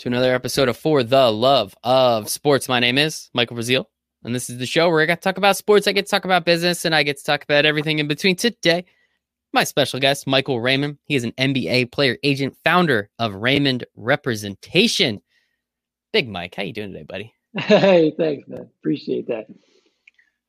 Hello and welcome to another episode of For the Love of Sports. My name is Michael Rasile, and this is the show where I get to talk about sports, I get to talk about business, and I get to talk about everything in between. Today, my special guest, Michael Raymond. He is an NBA player agent, founder of Raymond Representation. Big Mike, how you doing today, buddy? Hey, thanks, man. Appreciate that.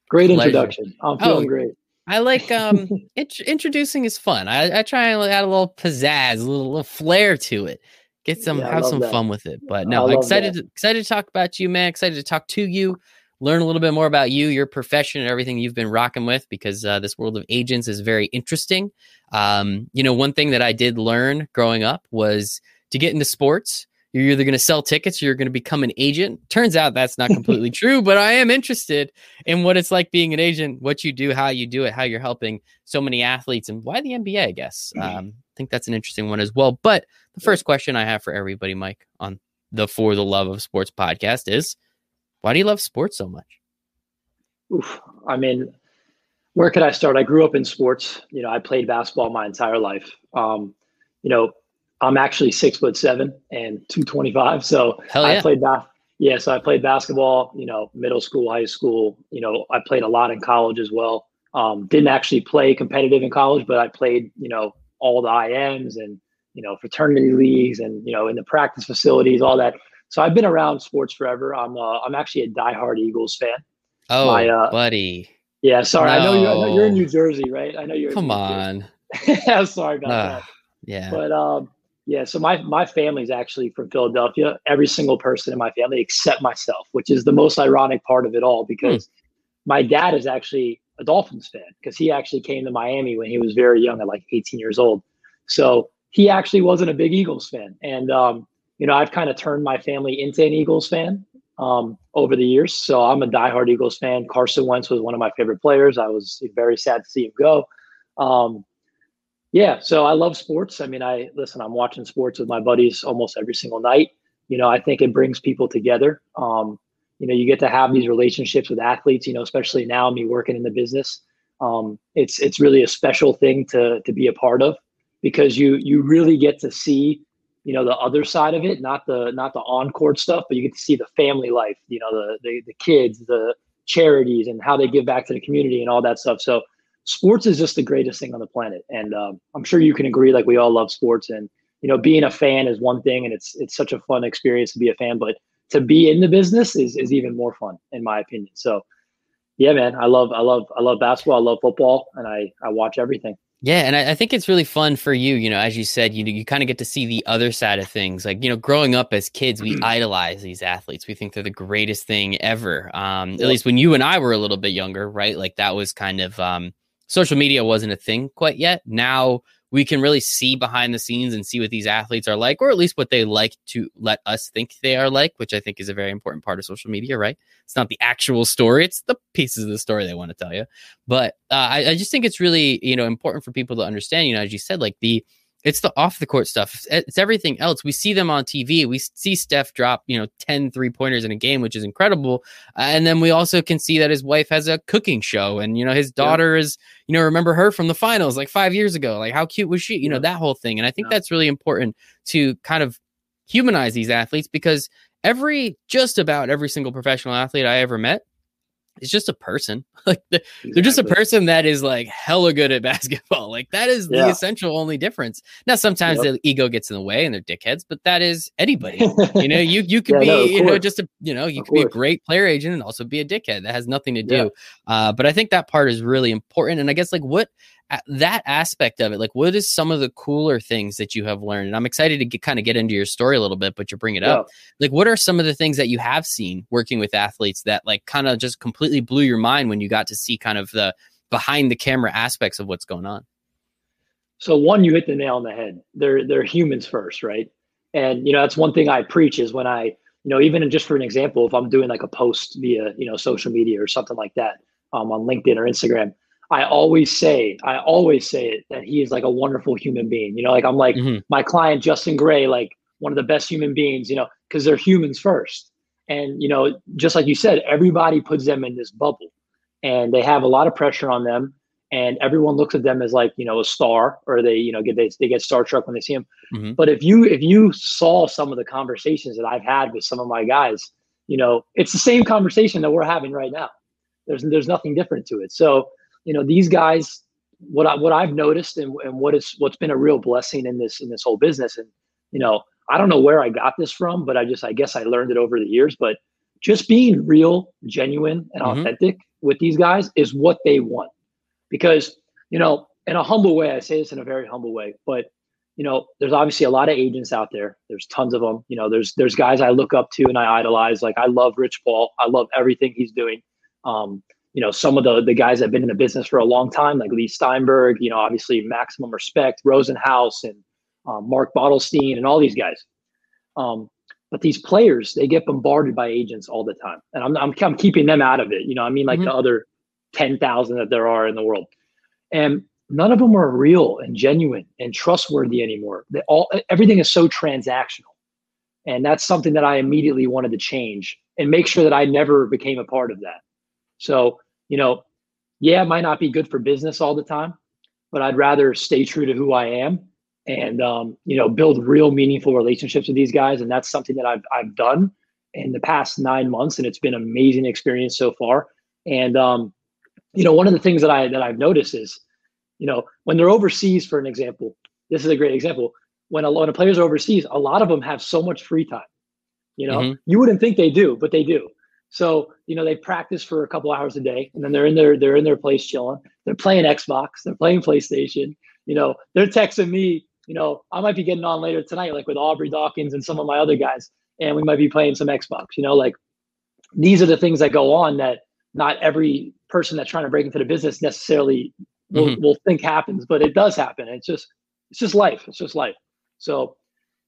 Great Pleasure. introduction. I'm feeling Oh, great. I like um int- introducing is fun. I, I try and add a little pizzazz, a little, little flair to it. Get some Yeah, have some that. fun with it. But no, excited that. excited to talk about you, man. Excited to talk to you, learn a little bit more about you, your profession, and everything you've been rocking with because uh, this world of agents is very interesting. Um, you know, one thing that I did learn growing up was to get into sports. You're either going to sell tickets or you're going to become an agent. Turns out that's not completely true, but I am interested in what it's like being an agent, what you do, how you do it, how you're helping so many athletes, and why the NBA, I guess. Um, I think that's an interesting one as well. But the first question I have for everybody, Mike, on the For the Love of Sports podcast is why do you love sports so much? Oof. I mean, where could I start? I grew up in sports. You know, I played basketball my entire life. Um, you know, I'm actually six foot seven and 225. So Hell I played bas- Yeah, so I played basketball, you know, middle school, high school. You know, I played a lot in college as well. Um, didn't actually play competitive in college, but I played, you know, all the IMs and, you know, fraternity leagues and, you know, in the practice facilities, all that. So I've been around sports forever. I'm uh, I'm actually a diehard Eagles fan. Oh, My, uh, buddy. Yeah, sorry. I know you're I know you're in New Jersey, right? I know you're in Come New on. Jersey. yeah, sorry about Ah, that. yeah. But um, yeah, so my my family's actually from Philadelphia. Every single person in my family except myself, which is the most ironic part of it all because my dad is actually a Dolphins fan because he actually came to Miami when he was very young at like 18 years old. So he actually wasn't a big Eagles fan. And um, you know, I've kind of turned my family into an Eagles fan um, over the years. So I'm a diehard Eagles fan. Carson Wentz was one of my favorite players. I was very sad to see him go. Um, yeah, so I love sports. I mean, I listen. I'm watching sports with my buddies almost every single night. You know, I think it brings people together. Um, you know, you get to have these relationships with athletes. You know, especially now me working in the business. Um, it's it's really a special thing to to be a part of because you you really get to see you know the other side of it, not the not the on court stuff, but you get to see the family life. You know, the the the kids, the charities, and how they give back to the community and all that stuff. So sports is just the greatest thing on the planet and um, i'm sure you can agree like we all love sports and you know being a fan is one thing and it's it's such a fun experience to be a fan but to be in the business is is even more fun in my opinion so yeah man i love i love i love basketball i love football and i i watch everything Yeah, and I, I think it's really fun for you. You know, as you said, you you kind of get to see the other side of things. Like you know, growing up as kids, we idolize these athletes. We think they're the greatest thing ever. Um, At least when you and I were a little bit younger, right? Like that was kind of um, social media wasn't a thing quite yet. Now we can really see behind the scenes and see what these athletes are like, or at least what they like to let us think they are like, which I think is a very important part of social media, right? It's not the actual story; it's the pieces of the story they want to tell you but uh, I, I just think it's really you know important for people to understand you know as you said like the it's the off the court stuff. It's, everything else. We see them on tv we see steph drop you know 10 three pointers in a game which is incredible. Uh, and then we also can see that his wife has a cooking show and you know his daughter is you know remember her from the finals like five years ago. Like how cute was she? You know that whole thing. And i think Yeah. that's really important to kind of humanize these athletes because every just about every single professional athlete i ever met is just a person like the, they're just a person that is like hella good at basketball. Like that is the essential only difference. Now sometimes Yep. the ego gets in the way and they're dickheads, but that is anybody. you know, you you could Yeah, be, no, you know, just a you know, you Of could be a great player agent and also be a dickhead. That has nothing to do. Yeah. Uh, but I think that part is really important. And I guess like what that aspect of it, like what is some of the cooler things that you have learned? And I'm excited to get, kind of get into your story a little bit, but you bring it up like what are some of the things that you have seen working with athletes that like kind of just completely blew your mind when you got to see kind of the behind the camera aspects of what's going on So one, you hit the nail on the head. They're they're humans first, right? And you know that's one thing I preach is when I, you know, even just for an example, if I'm doing like a post via you know social media or something like that um, on LinkedIn or Instagram, I always say I always say it that he is like a wonderful human being. You know, like I'm like Mhm. my client Justin Gray, like one of the best human beings. You know, because they're humans first. And you know, just like you said, everybody puts them in this bubble, and they have a lot of pressure on them and everyone looks at them as like you know a star or they you know get they, they get star struck when they see him Mhm. but if you if you saw some of the conversations that i've had with some of my guys you know it's the same conversation that we're having right now there's there's nothing different to it so you know these guys what i what i've noticed and, and what is what's been a real blessing in this in this whole business. And you know i don't know where i got this from but i just i guess i learned it over the years. But just being real genuine and Mhm. authentic with these guys is what they want. Because you know in a humble way i say this in a very humble way but you know there's obviously a lot of agents out there. There's tons of them you know there's there's guys i look up to and i idolize. Like i love rich paul. I love everything he's doing. Um you know some of the the guys that have been in the business for a long time like leigh steinberg you know obviously maximum respect rosenhaus and um, mark bartelstein and all these guys. Um but these players they get bombarded by agents all the time and i'm i'm, I'm keeping them out of it you know i mean like Mhm. the other 10,000 that there are in the world. And none of them are real and genuine and trustworthy anymore. They all everything is so transactional. And that's something that i immediately wanted to change and make sure that i never became a part of that so you know yeah it might not be good for business all the time but i'd rather stay true to who i am and um, you know build real meaningful relationships with these guys. And that's something that i've, I've done in the past nine months and it's been an amazing experience so far. And um, you know one of the things that i that i've noticed is you know when they're overseas for an example this is a great example. When a lot of players are overseas a lot of them have so much free time you know? Mhm. you wouldn't think they do but they do. So you know they practice for a couple hours a day and then they're in their they're in their place chilling. They're playing xbox they're playing playstation you know they're texting me you know i might be getting on later tonight like with aubrey dawkins and some of my other guys and we might be playing some xbox you know like these are the things that go on that not every person that's trying to break into the business necessarily will, mm-hmm. will think happens but it does happen. It's just it's just life it's just life. So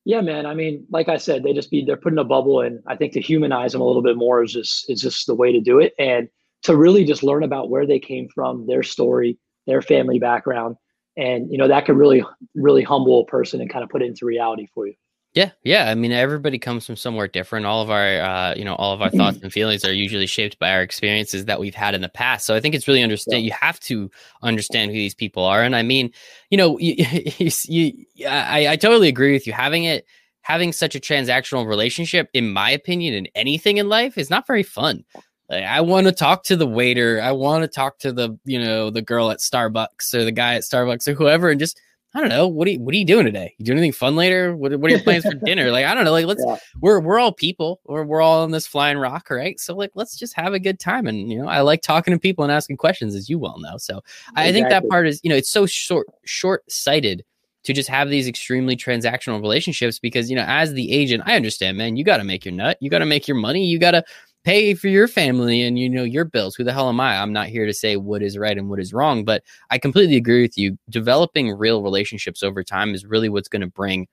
yeah man i mean like i said they just be they're put in a bubble and i think to humanize them a little bit more is just is just the way to do it. And to really just learn about where they came from their story their family background and you know that could really really humble a person and kind of put it into reality for you Yeah, yeah. I mean, everybody comes from somewhere different. All of our, uh, you know, all of our thoughts and feelings are usually shaped by our experiences that we've had in the past. So I think it's really understand. You have to understand who these people are. And I mean, you know, you, you, you I, I totally agree with you. Having it, having such a transactional relationship, in my opinion, in anything in life, is not very fun. Like, I want to talk to the waiter. I want to talk to the, you know, the girl at Starbucks or the guy at Starbucks or whoever, and just I don't know. What are you What are you doing today? You doing anything fun later? What What are your plans for dinner? Like I don't know. Like let's Yeah. we're we're all people. We're we're all on this flying rock, right? So like let's just have a good time. And you know, I like talking to people and asking questions, as you well know. So I think that part is you know it's so short short sighted to just have these extremely transactional relationships because you know as the agent i understand man you got to make your nut you got to make your money you got to pay for your family and you know your bills. Who the hell am i? I'm not here to say what is right and what is wrong but i completely agree with you. Developing real relationships over time is really what's going to bring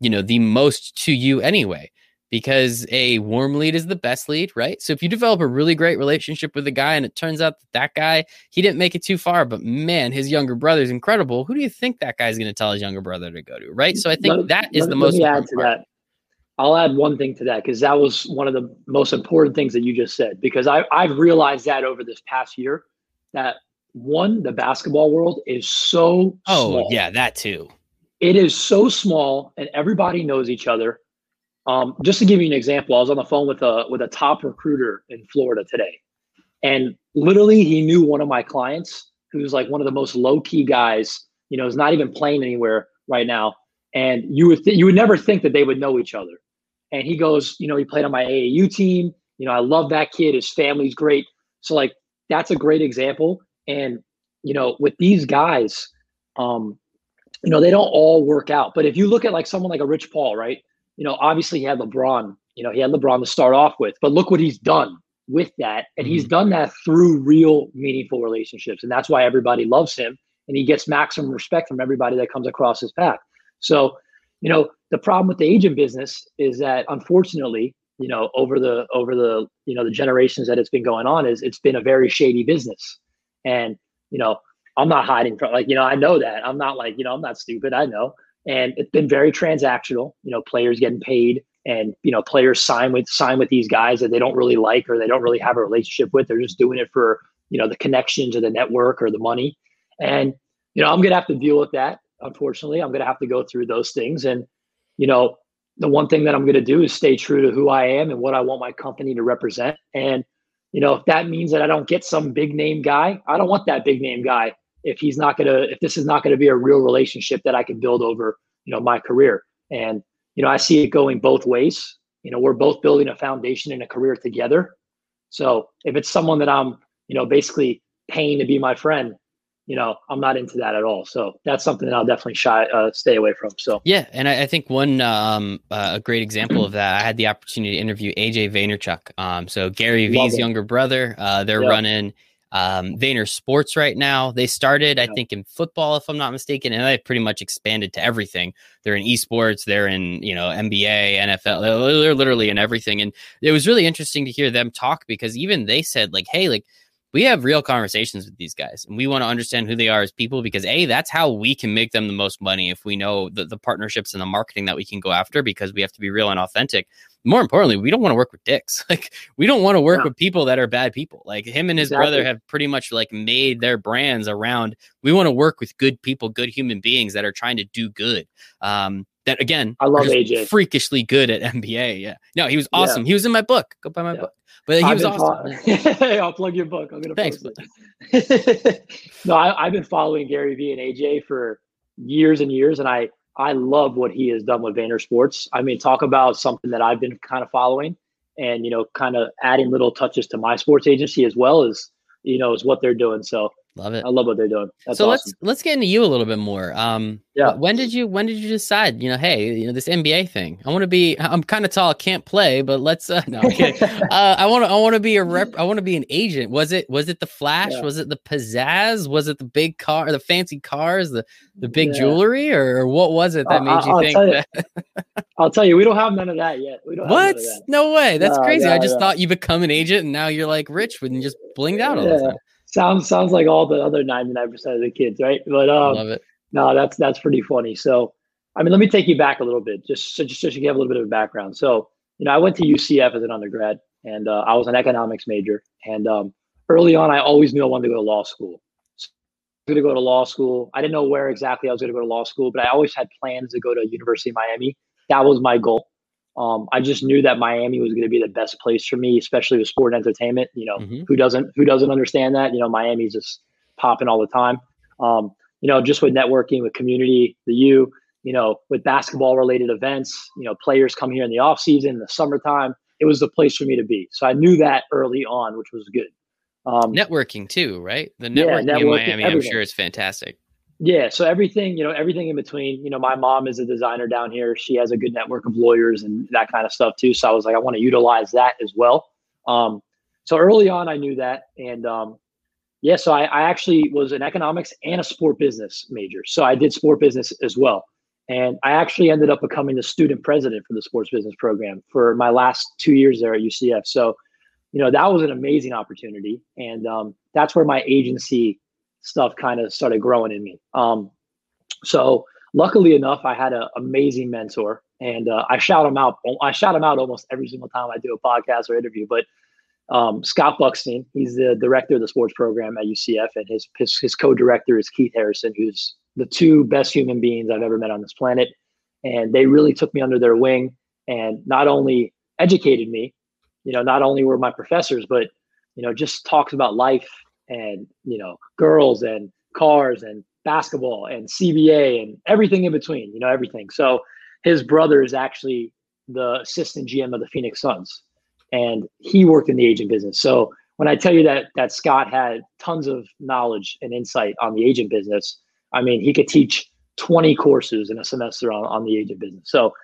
you know the most to you anyway because a warm lead is the best lead right? So if you develop a really great relationship with a guy and it turns out that that guy he didn't make it too far but man his younger brother is incredible who do you think that guy's going to tell his younger brother to go to right? So i think Let- that is let- the let most me add to part. that. I'll add one thing to that because that was one of the most important things that you just said. Because I, I've realized that over this past year that one, the basketball world is so oh small. yeah that too It is so small and everybody knows each other. Um, just to give you an example, I was on the phone with a with a top recruiter in Florida today. And literally he knew one of my clients who's like one of the most low-key guys, you know, is not even playing anywhere right now. And you would th- you would never think that they would know each other. And he goes, you know, he played on my AAU team. You know, I love that kid. His family's great. So like that's a great example. And you know, with these guys, um, you know, they don't all work out. But if you look at like someone like a Rich Paul, right? You know, obviously he had LeBron. You know, he had LeBron to start off with. But look what he's done with that, and he's done that through real meaningful relationships, and that's why everybody loves him, and he gets maximum respect from everybody that comes across his path. So, you know, the problem with the agent business is that unfortunately, you know, over the over the you know the generations that it's been going on, is it's been a very shady business, and you know, I'm not hiding from like you know I know that I'm not like you know I'm not stupid I know, and it's been very transactional. You know, players getting paid, and you know players sign with sign with these guys that they don't really like or they don't really have a relationship with. They're just doing it for you know the connections or the network or the money, And, you know, I'm to have to deal with that. Unfortunately, I'm going to have to go through those things. And, you know, the one thing that I'm going to do is stay true to who I am and what I want my company to represent. And, you know, if that means that I don't get some big name guy, I don't want that big name guy if he's not going to, if this is not going to be a real relationship that I can build over, you know, my career. And, you know, I see it going both ways. You know, we're both building a foundation and a career together. So if it's someone that I'm, you know, basically paying to be my friend, you know, I'm not into that at all. So that's something that I'll definitely shy, uh, stay away from. So yeah, and I, I think one um, uh, a great example of that, I had the opportunity to interview AJ Vaynerchuk. Um, so Gary Vee's younger brother, uh, they're running um, Vayner Sports right now. They started, I think, in football, if I'm not mistaken, and they pretty much expanded to everything. They're in esports, they're in you know NBA, NFL, they're literally in everything. And it was really interesting to hear them talk because even they said like, hey, like we have real conversations with these guys and we want to understand who they are as people because a that's how we can make them the most money if we know the, the partnerships and the marketing that we can go after because we have to be real and authentic more importantly we don't want to work with dicks like we don't want to work yeah. with people that are bad people like him and his exactly. brother have pretty much like made their brands around we want to work with good people good human beings that are trying to do good um that again i love aj freakishly good at mba yeah no he was awesome yeah. he was in my book go buy my yeah. book but he I've was awesome. Fo- I'll plug your book. I'm gonna Thanks, no, I, have been following Gary Vee and AJ for years and years, and I I love what he has done with Vayner Sports. I mean, talk about something that I've been kind of following, and you know, kind of adding little touches to my sports agency as well as you know is what they're doing. So Love it. I love what they're doing. That's so awesome. let's let's get into you a little bit more. Um, yeah. When did you when did you decide? You know, hey, you know this NBA thing. I want to be. I'm kind of tall, can't play, but let's. Uh, no, okay. uh, I want to. I want to be a rep. I want to be an agent. Was it was it the flash? Yeah. Was it the pizzazz? Was it the big car, the fancy cars, the the big yeah. jewelry, or, what was it that made I'll, you I'll think? Tell you, that? I'll tell you, we don't have none of that yet. We don't. What? No way. That's crazy. I just thought you become an agent and now you're like rich and just blinged out all the time sounds sounds like all the other 99% of the kids, right? But um, love it. No, that's that's pretty funny. So, I mean, let me take you back a little bit, just so just, just to give a little bit of a background. So, you know, I went to UCF as an undergrad, and uh, I was an economics major. And um, early on, I always knew I wanted to go to law school. So I was going to go to law school. I didn't know where exactly I was going to go to law school, but I always had plans to go to University of Miami. That was my goal. Um, I just knew that Miami was going to be the best place for me, especially with sport and entertainment. You know, mm-hmm. who doesn't who doesn't understand that? You know, Miami's just popping all the time. Um, you know, just with networking, with community, the U, you know, with basketball related events, you know, players come here in the off season, in the summertime. It was the place for me to be. So I knew that early on, which was good. Um, networking too, right? The networking, yeah, networking in Miami, everything. I'm sure is fantastic yeah so everything you know everything in between you know my mom is a designer down here. She has a good network of lawyers and that kind of stuff too. So i was like i want to utilize that as well. Um, so early on i knew that and um, yeah so I, I actually was an economics and a sport business major. So i did sport business as well. And i actually ended up becoming the student president for the sports business program for my last two years there at ucf so you know that was an amazing opportunity and um, that's where my agency stuff kind of started growing in me. Um, so luckily enough, I had an amazing mentor, and uh, I shout him out. I shout him out almost every single time I do a podcast or interview. But um, Scott Bukstein, he's the director of the sports program at UCF, and his, his his co-director is Keith Harrison, who's the two best human beings I've ever met on this planet. And they really took me under their wing and not only educated me, you know, not only were my professors, but you know, just talks about life and you know girls and cars and basketball and CBA and everything in between. You know everything. So his brother is actually the assistant GM of the Phoenix Suns, and he worked in the agent business. So when I tell you that that Scott had tons of knowledge and insight on the agent business, I mean he could teach 20 courses in a semester on, on the agent business. So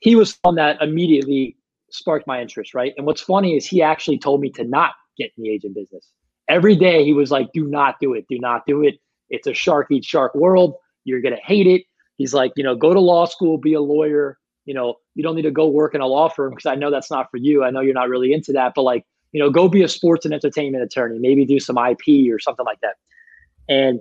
he was on that immediately sparked my interest, right? And what's funny is he actually told me to not get in the agent business every day he was like, do not do it. Do not do it. It's a shark eat shark world. You're going to hate it. He's like, you know, go to law school, be a lawyer. You know, you don't need to go work in a law firm because I know that's not for you. I know you're not really into that, but like, you know, go be a sports and entertainment attorney, maybe do some IP or something like that. And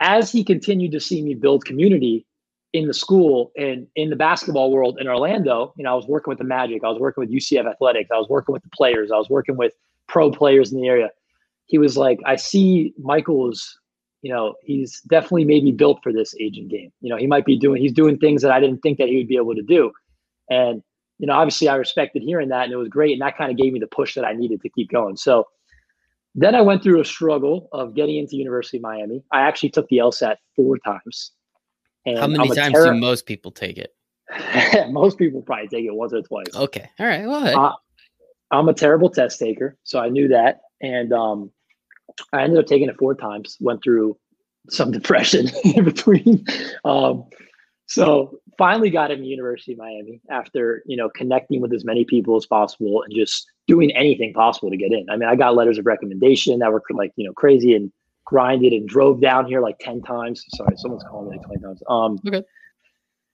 as he continued to see me build community in the school and in the basketball world in Orlando, you know, I was working with the Magic, I was working with UCF Athletics, I was working with the players, I was working with pro players in the area he was like, I see Michael's you know, he's definitely maybe built for this agent game. You know, he might be doing he's doing things that I didn't think that he would be able to do. And, you know, obviously I respected hearing that and it was great. And that kind of gave me the push that I needed to keep going. So then I went through a struggle of getting into University of Miami. I actually took the LSAT four times. And How many times terror- do most people take it? most people probably take it once or twice. Okay. All right. Well, uh, I'm a terrible test taker. So I knew that. And um, I ended up taking it four times, went through some depression in between. Um, so finally got into University of Miami after, you know, connecting with as many people as possible and just doing anything possible to get in. I mean, I got letters of recommendation that were like, you know, crazy and grinded and drove down here like 10 times. Sorry, someone's calling me like 20 times. Um, okay.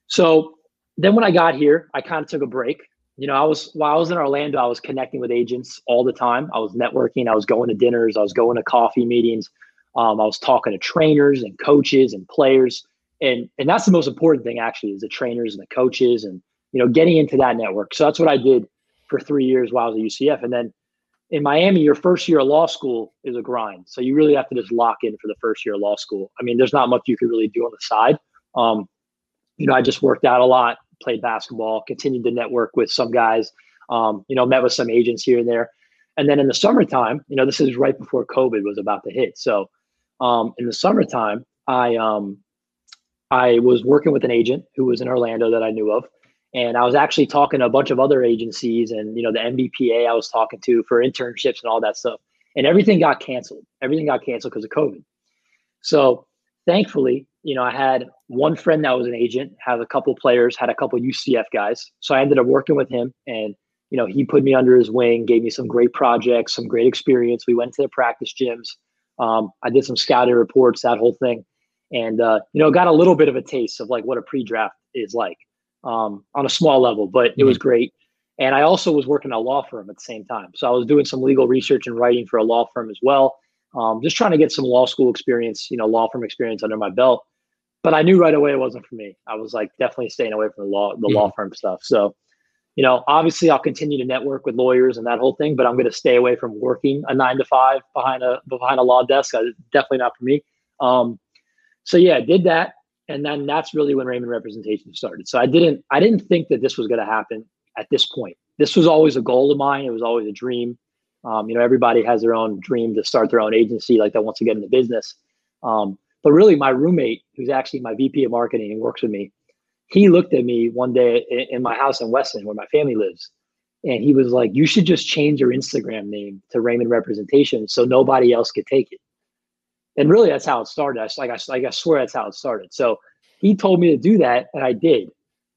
So then when I got here, I kind of took a break. You know, I was while I was in Orlando, I was connecting with agents all the time. I was networking, I was going to dinners, I was going to coffee meetings, um, I was talking to trainers and coaches and players. And and that's the most important thing actually is the trainers and the coaches and you know getting into that network. So that's what I did for three years while I was at UCF. And then in Miami, your first year of law school is a grind. So you really have to just lock in for the first year of law school. I mean, there's not much you could really do on the side. Um, you know, I just worked out a lot, played basketball, continued to network with some guys, um, you know, met with some agents here and there. And then in the summertime, you know, this is right before COVID was about to hit. So um, in the summertime, I um, I was working with an agent who was in Orlando that I knew of. And I was actually talking to a bunch of other agencies and, you know, the NBPA I was talking to for internships and all that stuff. And everything got canceled. Everything got canceled because of COVID. So thankfully, you know, I had one friend that was an agent, had a couple players, had a couple UCF guys. So I ended up working with him and, you know, he put me under his wing, gave me some great projects, some great experience. We went to the practice gyms. Um, I did some scouting reports, that whole thing. And, uh, you know, got a little bit of a taste of like what a pre draft is like um, on a small level, but it was mm-hmm. great. And I also was working at a law firm at the same time. So I was doing some legal research and writing for a law firm as well. Um, just trying to get some law school experience, you know, law firm experience under my belt. But I knew right away it wasn't for me. I was like definitely staying away from the law, the mm-hmm. law firm stuff. So, you know, obviously I'll continue to network with lawyers and that whole thing, but I'm going to stay away from working a nine to five behind a behind a law desk. I, definitely not for me. Um, so yeah, I did that and then that's really when Raymond representation started. So I didn't I didn't think that this was going to happen at this point. This was always a goal of mine. It was always a dream. Um, you know, everybody has their own dream to start their own agency, like that wants to get into business. Um, but really, my roommate, who's actually my VP of marketing and works with me, he looked at me one day in, my house in Weston, where my family lives, and he was like, "You should just change your Instagram name to Raymond Representation, so nobody else could take it." and really that's how it started. I like I like I swear that's how it started. So he told me to do that, and I did.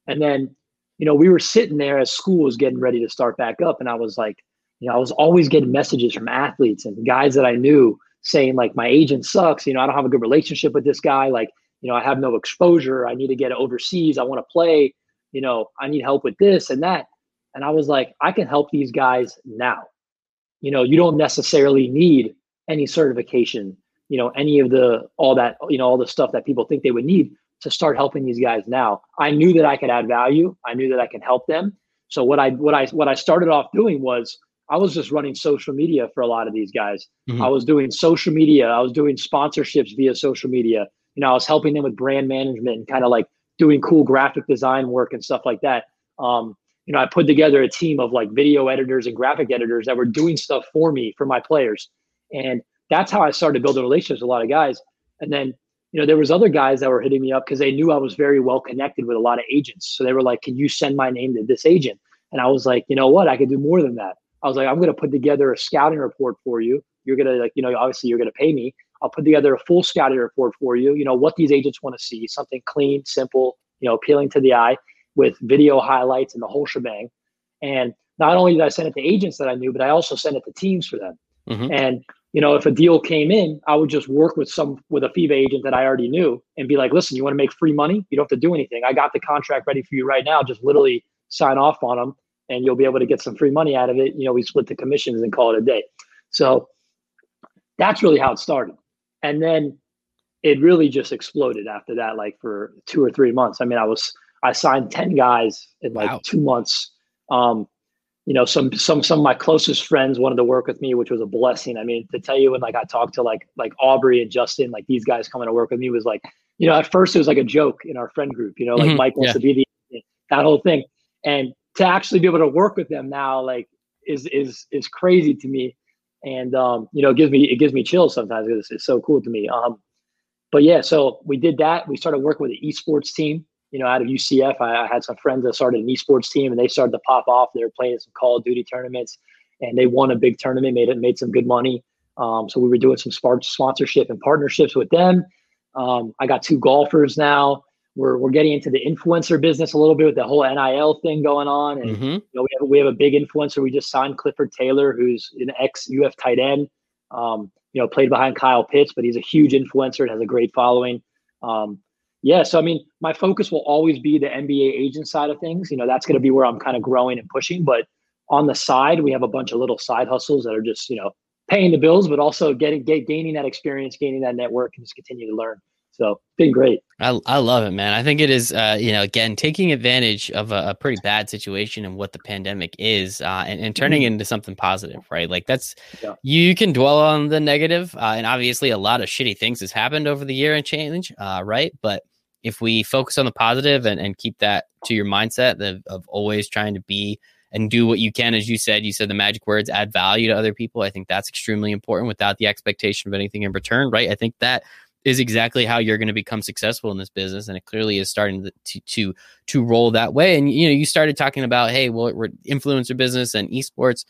And then, you know, we were sitting there as school was getting ready to start back up, and I was like, you know, I was always getting messages from athletes and guys that I knew saying like, my agent sucks. You know, I don't have a good relationship with this guy. Like, you know, I have no exposure. I need to get overseas. I want to play. You know, I need help with this and that. And I was like, I can help these guys now. You know, you don't necessarily need any certification you know any of the all that you know all the stuff that people think they would need to start helping these guys now i knew that i could add value i knew that i could help them so what i what i what i started off doing was i was just running social media for a lot of these guys mm-hmm. i was doing social media i was doing sponsorships via social media you know i was helping them with brand management and kind of like doing cool graphic design work and stuff like that um, you know i put together a team of like video editors and graphic editors that were doing stuff for me for my players and that's how I started building relationships with a lot of guys. And then, you know, there was other guys that were hitting me up because they knew I was very well connected with a lot of agents. So they were like, "Can you send my name to this agent?" And I was like, "You know what? I could do more than that." I was like, "I'm going to put together a scouting report for you. You're going to like, you know, obviously you're going to pay me. I'll put together a full scouting report for you. You know what these agents want to see: something clean, simple, you know, appealing to the eye, with video highlights and the whole shebang." And not only did I send it to agents that I knew, but I also sent it to teams for them. Mm-hmm. And you know, if a deal came in, I would just work with some with a FIBA agent that I already knew and be like, listen, you want to make free money? You don't have to do anything. I got the contract ready for you right now. Just literally sign off on them and you'll be able to get some free money out of it. You know, we split the commissions and call it a day. So that's really how it started. And then it really just exploded after that, like for two or three months. I mean, I was I signed 10 guys in like wow. two months. Um, you know, some some some of my closest friends wanted to work with me, which was a blessing. I mean, to tell you when like I talked to like like Aubrey and Justin, like these guys coming to work with me was like, you know, at first it was like a joke in our friend group, you know, like mm-hmm, Mike wants yeah. to be the that whole thing. And to actually be able to work with them now, like is is is crazy to me. And um, you know, it gives me it gives me chills sometimes because it's, it's so cool to me. Um, but yeah, so we did that. We started working with the esports team you know, out of UCF, I, I, had some friends that started an esports team and they started to pop off. They were playing some Call of Duty tournaments and they won a big tournament, made it, made some good money. Um, so we were doing some sponsorship and partnerships with them. Um, I got two golfers now. We're, we're getting into the influencer business a little bit with the whole NIL thing going on. And, mm-hmm. you know, we have, we have a big influencer. We just signed Clifford Taylor, who's an ex UF tight end. Um, you know, played behind Kyle Pitts, but he's a huge influencer and has a great following. Um, yeah, so I mean, my focus will always be the NBA agent side of things. You know, that's going to be where I'm kind of growing and pushing. But on the side, we have a bunch of little side hustles that are just you know paying the bills, but also getting get, gaining that experience, gaining that network, and just continue to learn. So been great. I, I love it, man. I think it is, uh, you know, again, taking advantage of a, a, pretty bad situation and what the pandemic is uh, and, and turning mm-hmm. into something positive, right? Like that's, yeah. you can dwell on the negative, uh, and obviously a lot of shitty things has happened over the year and change, uh, right? But if we focus on the positive and, and keep that to your mindset of, of always trying to be and do what you can, as you said, you said the magic words add value to other people. I think that's extremely important without the expectation of anything in return, right? I think that is exactly how you're going to become successful in this business and it clearly is starting to to to roll that way and you know you started talking about hey well we're influencer business and esports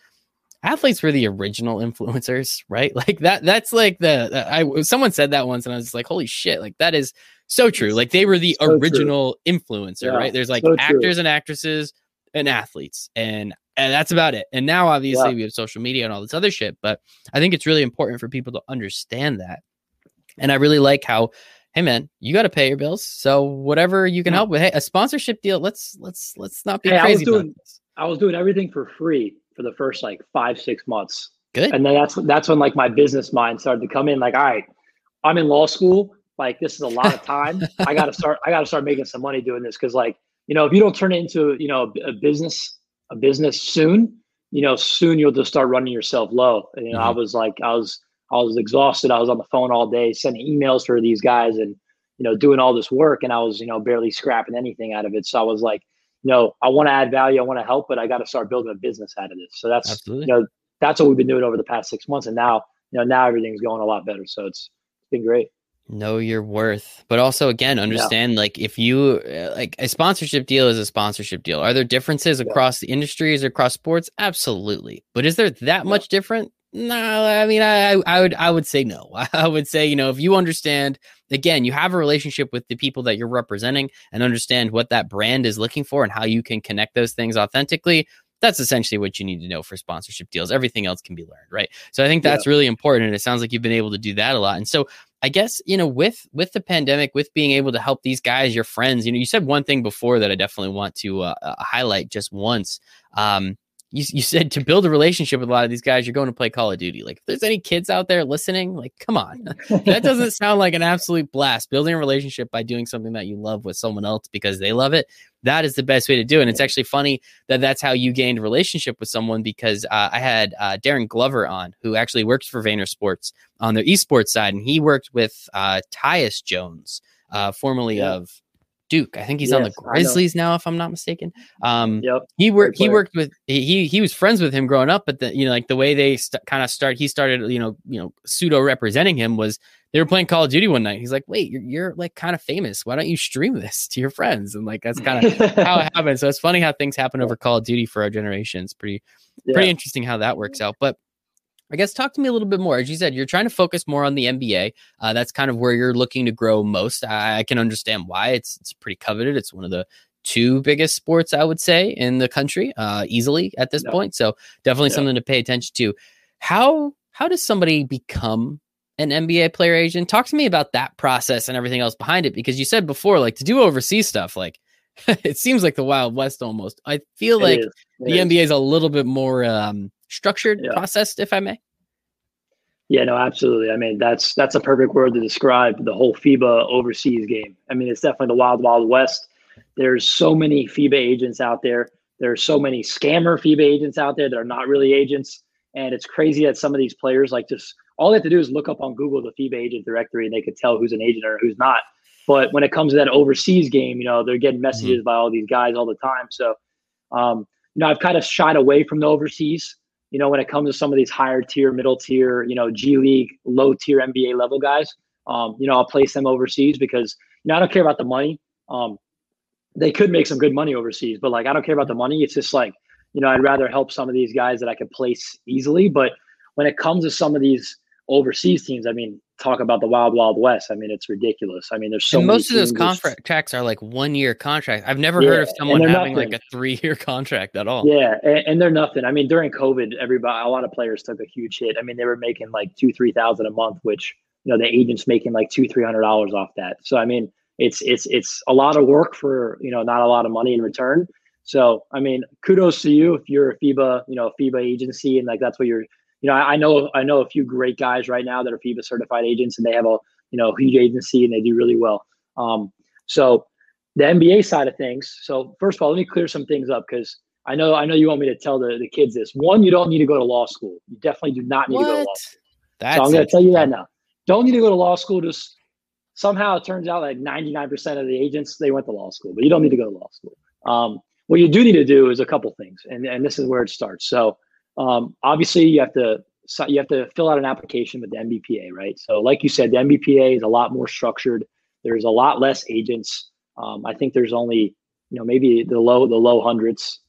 athletes were the original influencers right like that that's like the i someone said that once and i was like holy shit like that is so true. Like they were the so original true. influencer, yeah, right? There's like so actors and actresses and athletes, and and that's about it. And now obviously yeah. we have social media and all this other shit, but I think it's really important for people to understand that. And I really like how hey man, you got to pay your bills. So whatever you can help with, hey, a sponsorship deal. Let's let's let's not be hey, crazy. I was doing I was doing everything for free for the first like five six months. Good. And then that's that's when like my business mind started to come in. Like, all right, I'm in law school like this is a lot of time. I got to start. I got to start making some money doing this because, like, you know, if you don't turn it into you know a business, a business soon, you know, soon you'll just start running yourself low. And, you know, mm-hmm. I was like, I was, I was exhausted. I was on the phone all day sending emails for these guys and you know doing all this work, and I was you know barely scrapping anything out of it. So I was like, you know, I want to add value. I want to help, but I got to start building a business out of this. So that's Absolutely. you know that's what we've been doing over the past six months, and now you know now everything's going a lot better. So it's it's been great know your worth but also again understand yeah. like if you uh, like a sponsorship deal is a sponsorship deal are there differences yeah. across the industries or across sports absolutely but is there that yeah. much different no i mean I, I would i would say no i would say you know if you understand again you have a relationship with the people that you're representing and understand what that brand is looking for and how you can connect those things authentically that's essentially what you need to know for sponsorship deals. Everything else can be learned, right? So I think that's yeah. really important, and it sounds like you've been able to do that a lot. And so I guess you know with with the pandemic, with being able to help these guys, your friends. You know, you said one thing before that I definitely want to uh, uh highlight just once. Um, you, you said to build a relationship with a lot of these guys, you're going to play Call of Duty. Like, if there's any kids out there listening, like, come on. that doesn't sound like an absolute blast. Building a relationship by doing something that you love with someone else because they love it, that is the best way to do it. And it's actually funny that that's how you gained a relationship with someone because uh, I had uh, Darren Glover on, who actually works for Vayner Sports on their esports side, and he worked with uh, Tyus Jones, uh, formerly yeah. of Duke. I think he's yes, on the Grizzlies now, if I'm not mistaken. Um, yep. He worked. He worked with. He he was friends with him growing up, but the you know like the way they st- kind of start. He started you know you know pseudo representing him was they were playing Call of Duty one night. He's like, wait, you're, you're like kind of famous. Why don't you stream this to your friends? And like that's kind of how it happened. So it's funny how things happen over Call of Duty for our generation. It's pretty yeah. pretty interesting how that works out. But I guess talk to me a little bit more. As you said, you're trying to focus more on the NBA. Uh, that's kind of where you're looking to grow most. I, I, can understand why. It's it's pretty coveted. It's one of the two biggest sports I would say in the country, uh, easily at this yeah. point. So definitely yeah. something to pay attention to. How how does somebody become an NBA player agent? Talk to me about that process and everything else behind it. Because you said before, like to do overseas stuff, like it seems like the Wild West almost. I feel it like the is. NBA is a little bit more. Um, structured yeah. processed, if I may? Yeah, no, absolutely. I mean, that's that's a perfect word to describe the whole FIBA overseas game. I mean, it's definitely the wild, wild west. There's so many FIBA agents out there. there's so many scammer FIBA agents out there that are not really agents. And it's crazy that some of these players like just all they have to do is look up on Google the FIBA agent directory and they could tell who's an agent or who's not. But when it comes to that overseas game, you know, they're getting messages mm-hmm. by all these guys all the time. So, um, you know, I've kind of shied away from the overseas. You know, when it comes to some of these higher tier, middle tier, you know, G League, low tier NBA level guys, um, you know, I'll place them overseas because you know I don't care about the money. Um, they could make some good money overseas, but like I don't care about the money. It's just like you know I'd rather help some of these guys that I could place easily. But when it comes to some of these overseas teams, I mean, talk about the wild wild west. I mean, it's ridiculous. I mean, there's so most of those contracts are like one year contracts. I've never yeah, heard of someone having nothing. like a three year contract at all. Yeah, and, and, they're nothing. I mean, during COVID, everybody, a lot of players took a huge hit. I mean, they were making like two, three thousand a month, which you know the agent's making like two, three hundred dollars off that. So I mean, it's it's it's a lot of work for you know not a lot of money in return. So I mean, kudos to you if you're a FIBA, you know, FIBA agency, and like that's what you're. You know, I, I know I know a few great guys right now that are FIBA certified agents, and they have a you know huge agency and they do really well. Um, so the NBA side of things. So first of all, let me clear some things up because I know I know you want me to tell the, the kids this. One, you don't need to go to law school. You definitely do not need what? to go to law school. That's so I'm going to tell you that now. Don't need to go to law school. Just somehow it turns out like 99% of the agents they went to law school, but you don't need to go to law school. Um, what you do need to do is a couple things, and, and this is where it starts. So um, obviously you have to you have to fill out an application with the NBPA, right? So like you said, the NBPA is a lot more structured. There's a lot less agents. Um, I think there's only you know maybe the low the low hundreds.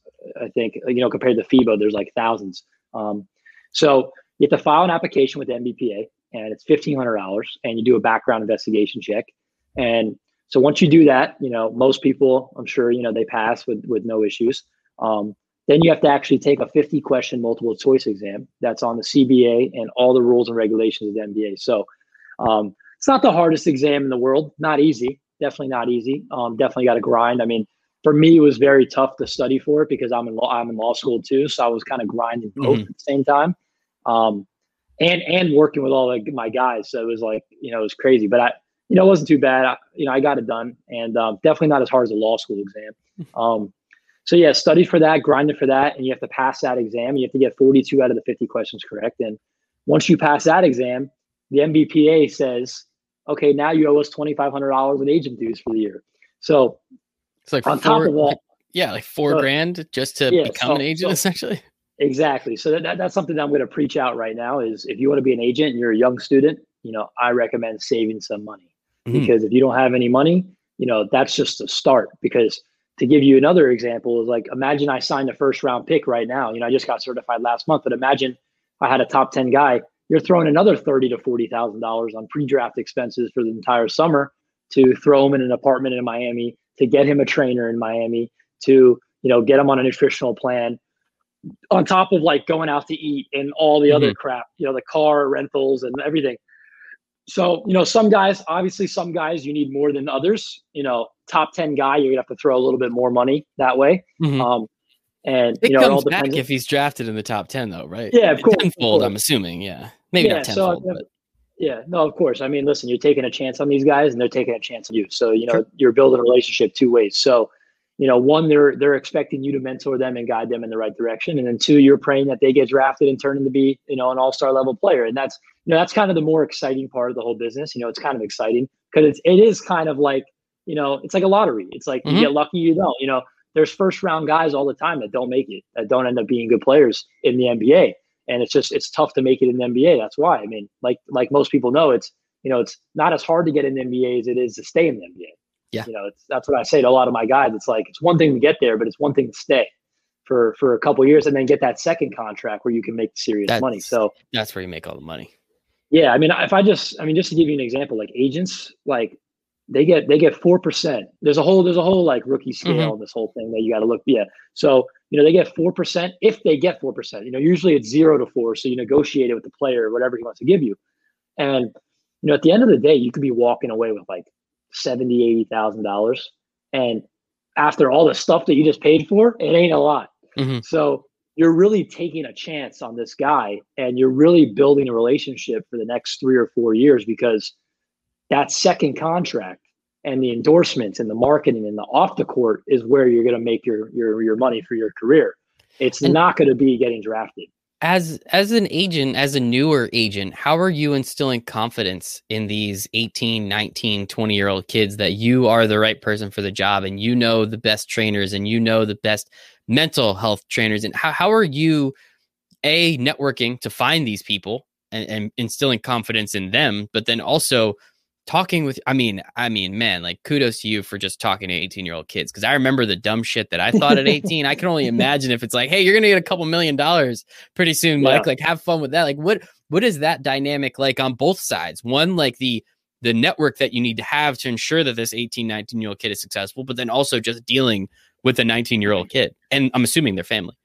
I think you know compared to FIBA, there's like thousands. Um, so you have to file an application with the NBPA and it's fifteen hundred dollars, and you do a background investigation check. And so once you do that, you know most people, I'm sure, you know they pass with with no issues. Um, then you have to actually take a 50 question multiple choice exam that's on the CBA and all the rules and regulations of the NBA. So um, it's not the hardest exam in the world. Not easy. Definitely not easy. Um, definitely got to grind. I mean, for me, it was very tough to study for it because I'm in law, I'm in law school too. So I was kind of grinding both mm-hmm. at the same time. Um, and and working with all the, my guys. So it was like you know it was crazy, but I you know it wasn't too bad. I, you know I got it done, and um, definitely not as hard as a law school exam. Um, so yeah, studied for that, grinded for that, and you have to pass that exam. You have to get 42 out of the 50 questions correct, and once you pass that exam, the NBPA says, okay, now you owe us $2,500 in agent dues for the year. So it's like on four, top of that, yeah, like four so, grand just to yeah, become so, an agent, so, essentially. Exactly. So that, that's something that I'm going to preach out right now is if you want to be an agent and you're a young student, you know, I recommend saving some money mm-hmm. because if you don't have any money, you know, that's just a start. Because to give you another example is like, imagine I signed a first round pick right now. You know, I just got certified last month, but imagine I had a top 10 guy, you're throwing another 30 to $40,000 on pre-draft expenses for the entire summer to throw him in an apartment in Miami, to get him a trainer in Miami, to, you know, get him on a nutritional plan, on top of like going out to eat and all the mm-hmm. other crap, you know, the car rentals and everything. So, you know, some guys, obviously, some guys you need more than others. You know, top 10 guy, you're going to have to throw a little bit more money that way. Mm-hmm. Um, and, it you know, comes back if he's drafted in the top 10, though, right? Yeah, of course. Tenfold, of course. I'm assuming. Yeah. Maybe yeah, not tenfold, so, but. Yeah, no, of course. I mean, listen, you're taking a chance on these guys and they're taking a chance on you. So, you know, sure. you're building a relationship two ways. So, you know, one, they're they're expecting you to mentor them and guide them in the right direction, and then two, you're praying that they get drafted and turn into be, you know, an all star level player, and that's you know that's kind of the more exciting part of the whole business. You know, it's kind of exciting because it's it is kind of like you know, it's like a lottery. It's like mm-hmm. you get lucky, you don't. You know, there's first round guys all the time that don't make it, that don't end up being good players in the NBA, and it's just it's tough to make it in the NBA. That's why. I mean, like like most people know, it's you know, it's not as hard to get in the NBA as it is to stay in the NBA. Yeah. You know, it's, that's what I say to a lot of my guys. It's like, it's one thing to get there, but it's one thing to stay for, for a couple years and then get that second contract where you can make serious that's, money. So that's where you make all the money. Yeah. I mean, if I just, I mean, just to give you an example, like agents, like they get, they get 4%. There's a whole, there's a whole like rookie scale mm-hmm. this whole thing that you got to look. Yeah. So, you know, they get 4% if they get 4%, you know, usually it's zero to four. So you negotiate it with the player, whatever he wants to give you. And, you know, at the end of the day, you could be walking away with like seventy, eighty thousand dollars, and after all the stuff that you just paid for, it ain't a lot. Mm-hmm. So you're really taking a chance on this guy, and you're really building a relationship for the next three or four years because that second contract and the endorsements and the marketing and the off the court is where you're going to make your your your money for your career. It's and not going to be getting drafted. As as an agent, as a newer agent, how are you instilling confidence in these 18, 19, 20 year old kids that you are the right person for the job and you know the best trainers and you know the best mental health trainers? And how, how are you a networking to find these people and, and instilling confidence in them, but then also talking with i mean i mean man like kudos to you for just talking to 18 year old kids because i remember the dumb shit that i thought at 18 i can only imagine if it's like hey you're gonna get a couple million dollars pretty soon mike yeah. like have fun with that like what what is that dynamic like on both sides one like the the network that you need to have to ensure that this 18 19 year old kid is successful but then also just dealing with a 19 year old kid and i'm assuming their family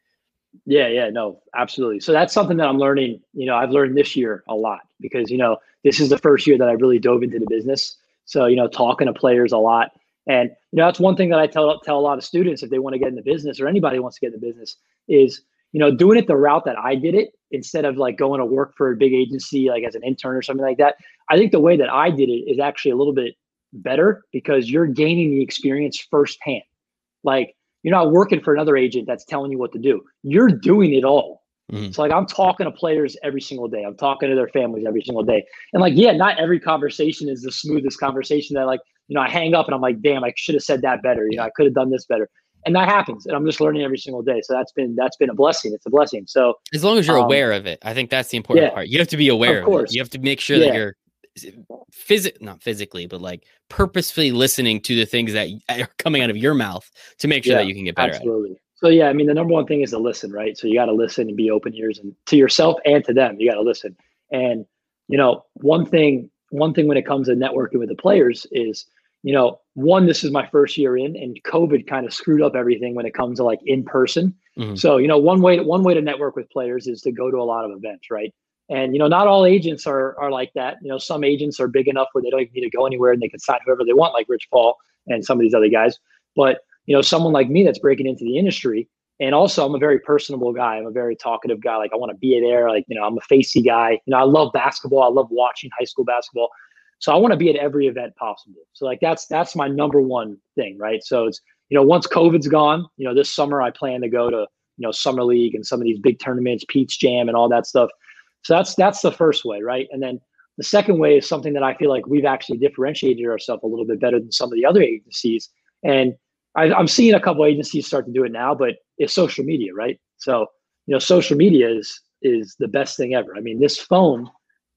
yeah, yeah, no, absolutely. So that's something that I'm learning. You know, I've learned this year a lot because you know this is the first year that I really dove into the business. So you know, talking to players a lot, and you know that's one thing that I tell tell a lot of students if they want to get in the business or anybody wants to get in the business is you know doing it the route that I did it instead of like going to work for a big agency like as an intern or something like that. I think the way that I did it is actually a little bit better because you're gaining the experience firsthand. Like you're not working for another agent that's telling you what to do. You're doing it all. Mm-hmm. So like I'm talking to players every single day. I'm talking to their families every single day. And like, yeah, not every conversation is the smoothest conversation that like, you know, I hang up and I'm like, damn, I should have said that better. You know, I could have done this better. And that happens. And I'm just learning every single day. So that's been that's been a blessing. It's a blessing. So as long as you're um, aware of it, I think that's the important yeah, part. You have to be aware of, of it. You have to make sure yeah. that you're physic not physically but like purposefully listening to the things that are coming out of your mouth to make sure yeah, that you can get better at it. absolutely so yeah i mean the number one thing is to listen right so you got to listen and be open ears and to yourself and to them you got to listen and you know one thing one thing when it comes to networking with the players is you know one this is my first year in and covid kind of screwed up everything when it comes to like in person mm-hmm. so you know one way to, one way to network with players is to go to a lot of events right and you know, not all agents are are like that. You know, some agents are big enough where they don't even need to go anywhere and they can sign whoever they want, like Rich Paul and some of these other guys. But you know, someone like me that's breaking into the industry, and also I'm a very personable guy. I'm a very talkative guy. Like I want to be there. Like you know, I'm a facey guy. You know, I love basketball. I love watching high school basketball. So I want to be at every event possible. So like that's that's my number one thing, right? So it's you know, once COVID's gone, you know, this summer I plan to go to you know summer league and some of these big tournaments, Peach Jam, and all that stuff. So that's that's the first way, right? And then the second way is something that I feel like we've actually differentiated ourselves a little bit better than some of the other agencies. And I, am seeing a couple agencies start to do it now, but it's social media, right? So you know, social media is is the best thing ever. I mean, this phone,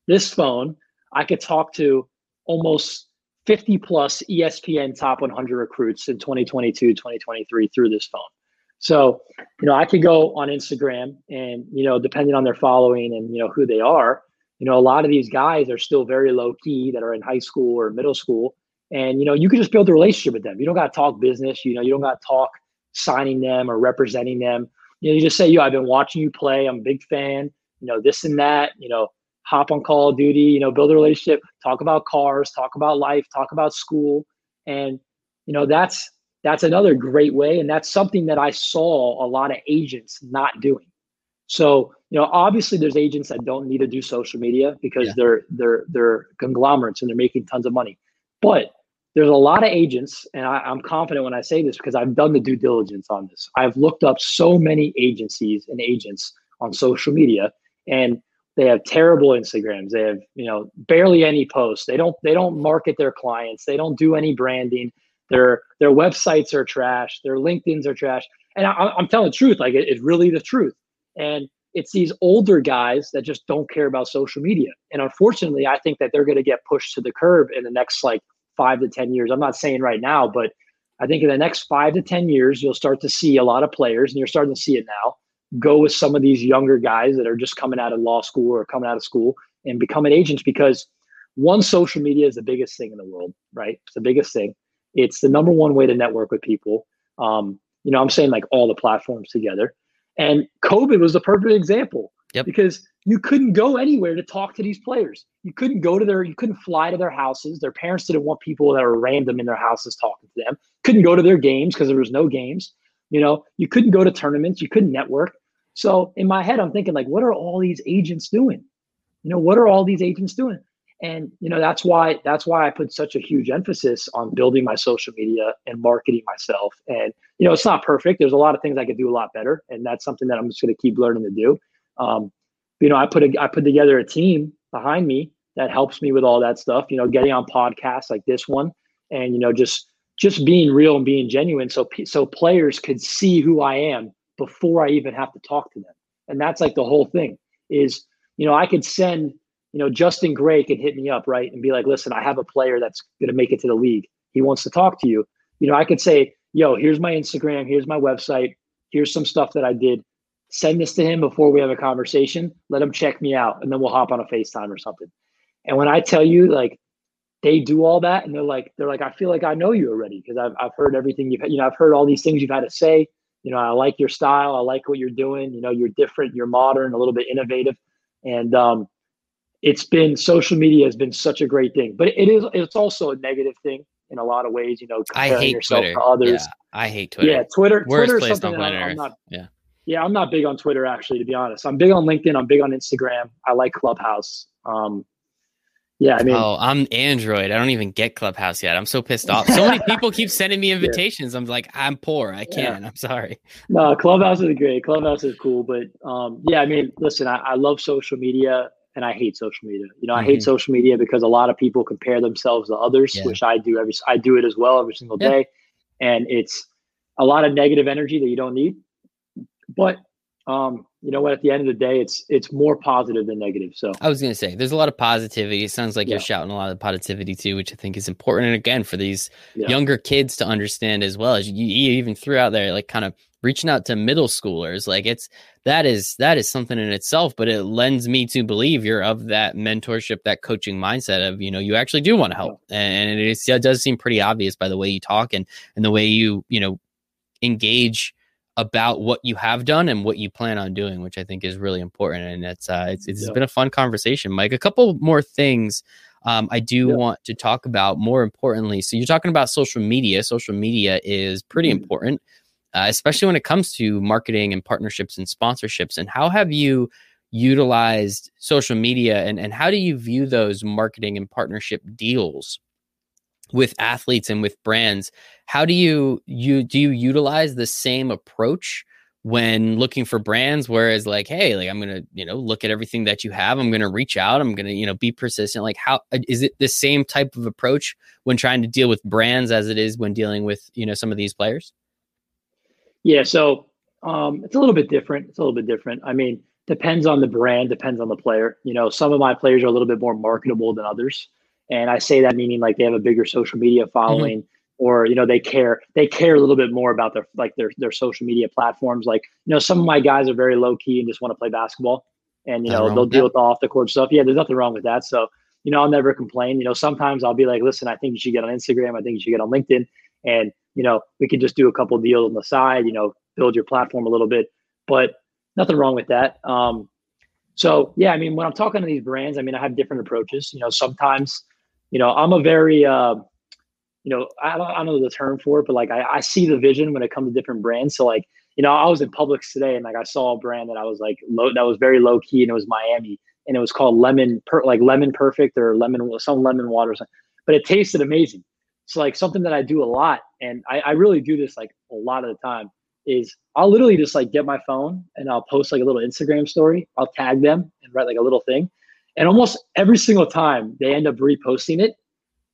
this phone, I could talk to almost 50 plus ESPN top 100 recruits in 2022, 2023 through this phone. So, you know, I could go on Instagram and, you know, depending on their following and, you know, who they are, you know, a lot of these guys are still very low key that are in high school or middle school. And, you know, you can just build a relationship with them. You don't got to talk business, you know, you don't got to talk signing them or representing them. You know, you just say, yo, I've been watching you play. I'm a big fan, you know, this and that, you know, hop on Call of Duty, you know, build a relationship, talk about cars, talk about life, talk about school. And, you know, that's, that's another great way. And that's something that I saw a lot of agents not doing. So, you know, obviously there's agents that don't need to do social media because yeah. they're they're they're conglomerates and they're making tons of money. But there's a lot of agents, and I, I'm confident when I say this because I've done the due diligence on this. I've looked up so many agencies and agents on social media, and they have terrible Instagrams. They have, you know, barely any posts. They don't they don't market their clients. They don't do any branding. Their their websites are trash. Their LinkedIn's are trash. And I, am telling the truth. Like it, it's really the truth. And it's these older guys that just don't care about social media. And unfortunately, I think that they're going to get pushed to the curb in the next like five to ten years. I'm not saying right now, but I think in the next five to ten years, you'll start to see a lot of players, and you're starting to see it now. Go with some of these younger guys that are just coming out of law school or coming out of school and becoming agents because one social media is the biggest thing in the world, right? It's the biggest thing. It's the number one way to network with people. Um, you know, I'm saying like all the platforms together. And COVID was the perfect example yep. because you couldn't go anywhere to talk to these players. You couldn't go to their, you couldn't fly to their houses. Their parents didn't want people that were random in their houses talking to them. Couldn't go to their games because there was no games. You know, you couldn't go to tournaments. You couldn't network. So in my head, I'm thinking like, what are all these agents doing? You know, what are all these agents doing? And you know that's why that's why I put such a huge emphasis on building my social media and marketing myself. And you know it's not perfect. There's a lot of things I could do a lot better, and that's something that I'm just going to keep learning to do. Um, you know, I put a I put together a team behind me that helps me with all that stuff. You know, getting on podcasts like this one, and you know just just being real and being genuine, so so players could see who I am before I even have to talk to them. And that's like the whole thing is you know I could send you know, Justin Gray could hit me up, right, and be like, listen, I have a player that's going to make it to the league. He wants to talk to you. You know, I could say, yo, here's my Instagram, here's my website, here's some stuff that I did. Send this to him before we have a conversation. Let him check me out, and then we'll hop on a FaceTime or something. And when I tell you, like, they do all that, and they're like, they're like, I feel like I know you already because I've I've heard everything you've, you know, I've heard all these things you've had to say. You know, I like your style. I like what you're doing. You know, you're different. You're modern, a little bit innovative, and um, it's been social media has been such a great thing, but it is it's also a negative thing in a lot of ways. You know, I hate Twitter. To others. Yeah, I hate Twitter. Yeah, Twitter. Worst Twitter is something that I'm, I'm not. Yeah. Yeah, I'm not big on Twitter actually, to be honest. I'm big on LinkedIn. I'm big on Instagram. I like Clubhouse. Um, yeah, I mean, oh, I'm Android. I don't even get Clubhouse yet. I'm so pissed off. So many people keep sending me invitations. Yeah. I'm like, I'm poor. I can't. Yeah. I'm sorry. No, Clubhouse is great. Clubhouse is cool, but um, yeah, I mean, listen, I, I love social media and I hate social media. You know, mm-hmm. I hate mm-hmm. social media because a lot of people compare themselves to others, yeah. which I do every I do it as well every single day, and it's a lot of negative energy that you don't need. But um, you know what? At the end of the day, it's it's more positive than negative. So I was going to say, there's a lot of positivity. It sounds like yeah. you're shouting a lot of positivity too, which I think is important. And again, for these younger kids to understand as well as you, you even threw out there, like kind of reaching out to middle schoolers like it's that is that is something in itself but it lends me to believe you're of that mentorship that coaching mindset of you know you actually do want to help and it, is, it does seem pretty obvious by the way you talk and and the way you you know engage about what you have done and what you plan on doing which i think is really important and it's uh it's, it's yeah. been a fun conversation mike a couple more things um, I do yeah. want to talk about more importantly. So you're talking about social media. Social media is pretty mm-hmm. important uh, especially when it comes to marketing and partnerships and sponsorships. And how have you utilized social media and, and how do you view those marketing and partnership deals with athletes and with brands? How do you you do you utilize the same approach? when looking for brands whereas like hey like i'm gonna you know look at everything that you have i'm gonna reach out i'm gonna you know be persistent like how uh, it the same type of approach when trying to deal with brands as it is when dealing with you know some of these players yeah, so um, it's a little bit different. It's a little bit different. I mean, depends on the brand, depends on the player. You know, some of my players are a little bit more marketable than others, and I say that meaning like they have a bigger social media mm-hmm. following, mm-hmm. or you know they care they care a little bit more about their like their their social media platforms. Like you know, some of my guys are very low key and just want to play basketball, and you know they'll deal with the off the court stuff. Yeah, there's nothing wrong with that. So you know, I'll never complain. You know, sometimes I'll be like, listen, I think you should get on Instagram. I think you should get on LinkedIn, and you know, we could just do a couple deals on the side, you know, build your platform a little bit, but nothing wrong with that. Um, so yeah, I mean, when I'm talking to these brands, I mean, I have different approaches. You know, sometimes, you know, I'm a very, uh, you know, I don't, I don't know the term for it, but like I, I see the vision when it comes to different brands. So like, you know, I was in Publix today and like I saw a brand that I was like low, that was very low key and it was Miami and it was called Lemon, per, like Lemon Perfect or Lemon, some lemon water, but it tasted amazing. So like something that I do a lot, and I, I really do this like a lot of the time. Is I'll literally just like get my phone and I'll post like a little Instagram story. I'll tag them and write like a little thing, and almost every single time they end up reposting it,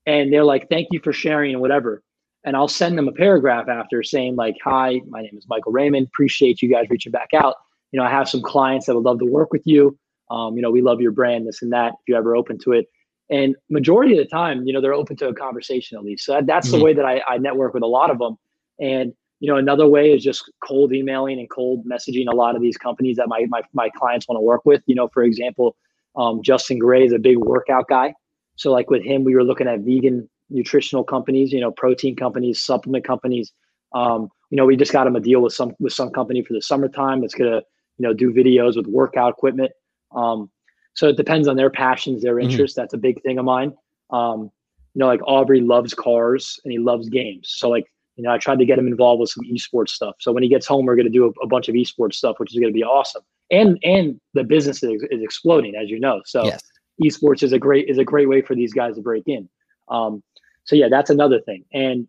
and they're like, "Thank you for sharing" and whatever. And I'll send them a paragraph after saying like, "Hi, my name is Michael Raymond. Appreciate you guys reaching back out. You know, I have some clients that would love to work with you. Um, you know, we love your brand, this and that. If you're ever open to it, and majority of the time, you know, they're open to a conversation at least. So that, that's mm-hmm. the way that I, I network with a lot of them. And, you know, another way is just cold emailing and cold messaging a lot of these companies that my, my, my clients want to work with. You know, for example, um, Justin Gray is a big workout guy. So like with him, we were looking at vegan nutritional companies, you know, protein companies, supplement companies. Um, you know, we just got him a deal with some with some company for the summertime that's gonna, you know, do videos with workout equipment. Um, so it depends on their passions, their mm-hmm. interests. Mm-hmm. That's a big thing of mine. Um, you know, like Aubrey loves cars and he loves games. So like, you know, I tried to get him involved with some esports stuff. So when he gets home, we're going to do a, a, bunch of esports stuff, which is going to be awesome. And and the business is, is exploding, as you know. So, yes. esports is a great is a great way for these guys to break in. Um, so yeah, that's another thing. And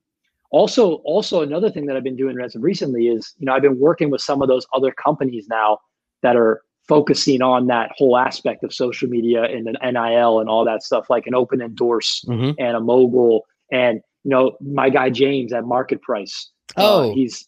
also, also another thing that I've been doing recently is, you know, I've been working with some of those other companies now that are focusing on that whole aspect of social media and an NIL and all that stuff, like an Opendorse mm-hmm. and a mogul. And, you know, my guy James at MarketPryce. Uh, oh, uh, he's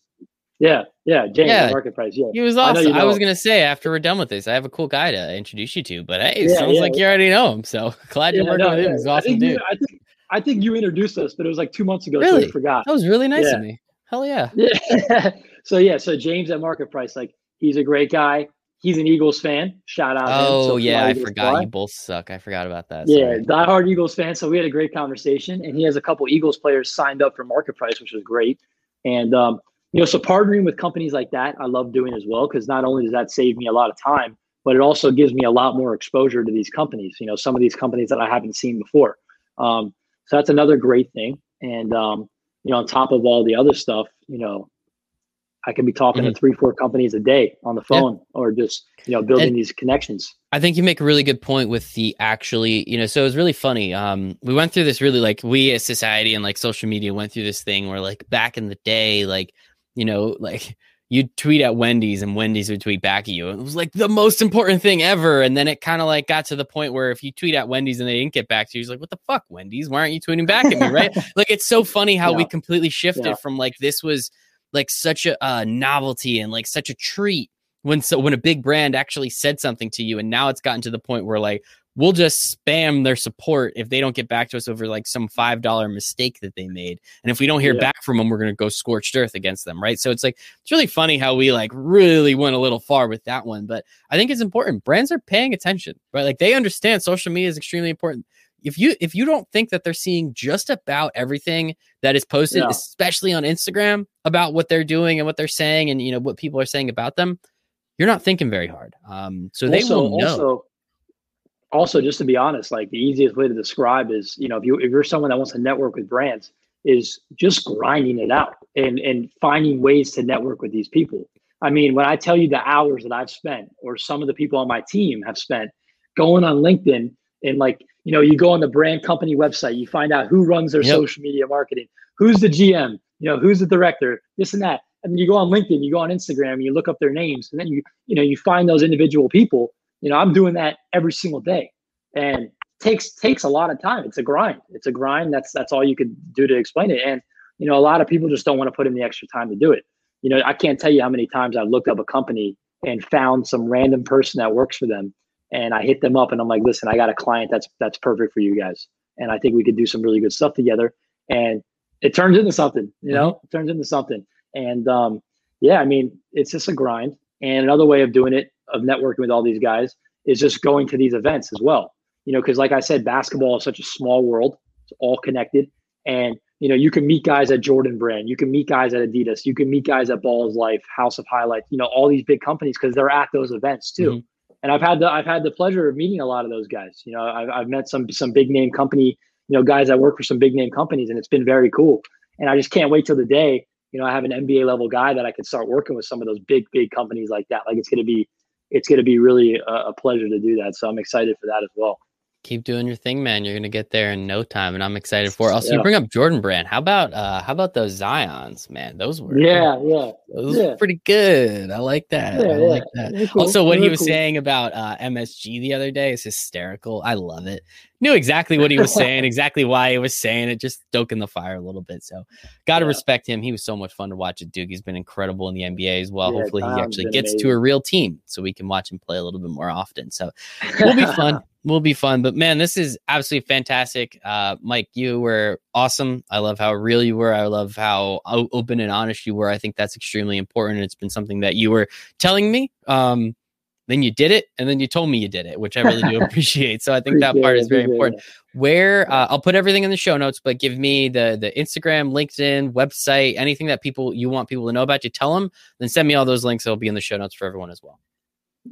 yeah, yeah, James yeah. MarketPryce. Yeah, he was awesome. I, you know. I, was gonna say after we're done with this, I have a cool guy to introduce you to. But hey, yeah, sounds yeah. like you already know him. So glad you're working no, with him. He's awesome dude. You, I think I think you introduced us, but it was like two months ago. Really? So I forgot. That was really nice of me. Hell yeah. Yeah. so yeah, so James at MarketPryce, like he's a great guy he's an Eagles fan. Shout out. To him. Oh so yeah, I forgot. Fly. You both suck. I forgot about that. Yeah, diehard Eagles fan. So we had a great conversation, and he has a couple Eagles players signed up for MarketPryce, which was great. And um, you know, so partnering with companies like that, I love doing as well because not only does that save me a lot of time, but it also gives me a lot more exposure to these companies. You know, some of these companies that I haven't seen before. Um, so that's another great thing. And um, you know, on top of all the other stuff, you know, I can be talking mm-hmm. to three, four companies a day on the phone yeah. or just, you know, building and these connections. I think you make a really good point with the actually, you know, so it was really funny. Um, we went through this really like we as society and like social media went through this thing where like back in the day, like, you know, like you'd tweet at Wendy's and Wendy's would tweet back at you. It was like the most important thing ever. And then it kind of like got to the point where if you tweet at Wendy's and they didn't get back to you, it's like, what the fuck, Wendy's? Why aren't you tweeting back at me? Right. like it's so funny how yeah. we completely shifted yeah. from like this was like such a uh, novelty and like such a treat when so when a big brand actually said something to you and now it's gotten to the point where like we'll just spam their support if they don't get back to us over like some five dollar mistake that they made and if we don't hear yeah. back from them we're going to go scorched earth against them right so it's like it's really funny how we like really went a little far with that one but i think it's important brands are paying attention right like they understand social media is extremely important if you if you don't think that they're seeing just about everything that is posted, yeah. especially on Instagram, about what they're doing and what they're saying, and you know what people are saying about them, you're not thinking very hard. Um, so they will know. Also, also, just to be honest, like the easiest way to describe is, you know, if you if you're someone that wants to network with brands, is just grinding it out and and finding ways to network with these people. I mean, when I tell you the hours that I've spent, or some of the people on my team have spent, going on LinkedIn and like you know you go on the brand company website you find out who runs their yep. social media marketing who's the gm you know who's the director this and that and then you go on linkedin you go on instagram you look up their names and then you you know you find those individual people you know i'm doing that every single day and takes takes a lot of time it's a grind it's a grind that's that's all you could do to explain it and you know a lot of people just don't want to put in the extra time to do it you know i can't tell you how many times i've looked up a company and found some random person that works for them and I hit them up and I'm like, listen, I got a client that's that's perfect for you guys, and I think we could do some really good stuff together. And it turns into something, you know, mm-hmm. it turns into something. And um, yeah, I mean, it's just a grind. And another way of doing it, of networking with all these guys, is just going to these events as well. You know, because like I said, basketball is such a small world; it's all connected. And you know, you can meet guys at Jordan Brand, you can meet guys at Adidas, you can meet guys at Ballislife, House of Highlights, you know, all these big companies because they're at those events too. Mm-hmm and I've had the I've had the pleasure of meeting a lot of those guys. You know, I've, I've met some some big name company, you know, guys that work for some big name companies, and it's been very cool. And I just can't wait till the day, you know, I have an NBA level guy that I can start working with some of those big big companies like that. Like it's gonna be it's gonna be really a, a pleasure to do that. So I'm excited for that as well keep doing your thing, man. You're gonna get there in no time, and I'm excited for it. Also, yeah. you bring up Jordan Brand. How about uh how about those Zions, man? Those were yeah, yeah, those yeah. were pretty good. I like that. Yeah, I like that. Cool. Also, what he was cool. saying about uh MSG the other day is hysterical. I love it knew exactly what he was saying, exactly why he was saying it, just stoking the fire a little bit. So, got to yeah. respect him. He was so much fun to watch at Duke. He's been incredible in the NBA as well. Yeah, Hopefully, he actually gets amazing. to a real team so we can watch him play a little bit more often. So, we'll be fun. will be fun. But man, this is absolutely fantastic. Uh, Mike, you were awesome. I love how real you were. I love how open and honest you were. I think that's extremely important. And it's been something that you were telling me. Um, then you did it and then you told me you did it which i really do appreciate. So i think that part is very important. where uh, i'll put everything in the show notes but give me the the instagram linkedin website anything that people you want people to know about you tell them then send me all those links. It'll be in the show notes for everyone as well.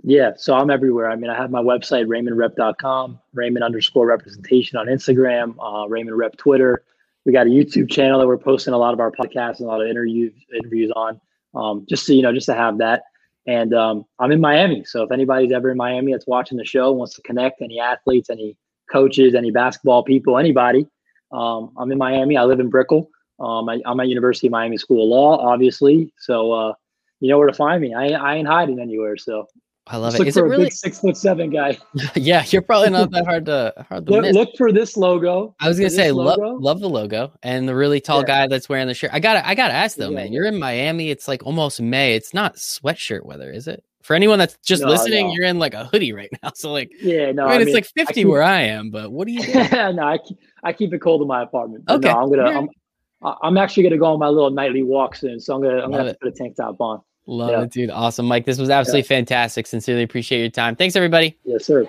Yeah so i'm everywhere. I mean i have my website raymondrep.com raymond underscore representation on instagram uh, raymond rep twitter. We got a youtube channel that we're posting a lot of our podcasts and a lot of interviews interviews on um, just so you know just to have that And um, I'm in Miami. So if anybody's ever in Miami that's watching the show, wants to connect, any athletes, any coaches, any basketball people, anybody, um, I'm in Miami. I live in Brickell. Um, I, am at University of Miami School of Law, obviously. So uh, you know where to find me. I, I ain't hiding anywhere. So I love it. Is it really six foot seven guy? yeah, you're probably not that hard to hard to look, miss. look for this logo. I was gonna say love love the logo and the really tall yeah. guy that's wearing the shirt. I gotta I gotta ask though, yeah. man. You're in Miami. It's like almost May. It's not sweatshirt weather, is it? For anyone that's just no, listening, no. you're in like a hoodie right now. So like, yeah, no, I mean, I it's like 50 keep, where I am, but what do you? Do? no, I keep, I keep it cold in my apartment. okay, no, I'm gonna. I'm, I'm actually gonna go on my little nightly walk soon, so I'm gonna I'm Love gonna put a tank top on. Love yeah. it, dude. Awesome, Mike. This was absolutely yeah. fantastic. Sincerely appreciate your time. Thanks, everybody. Yes, sir.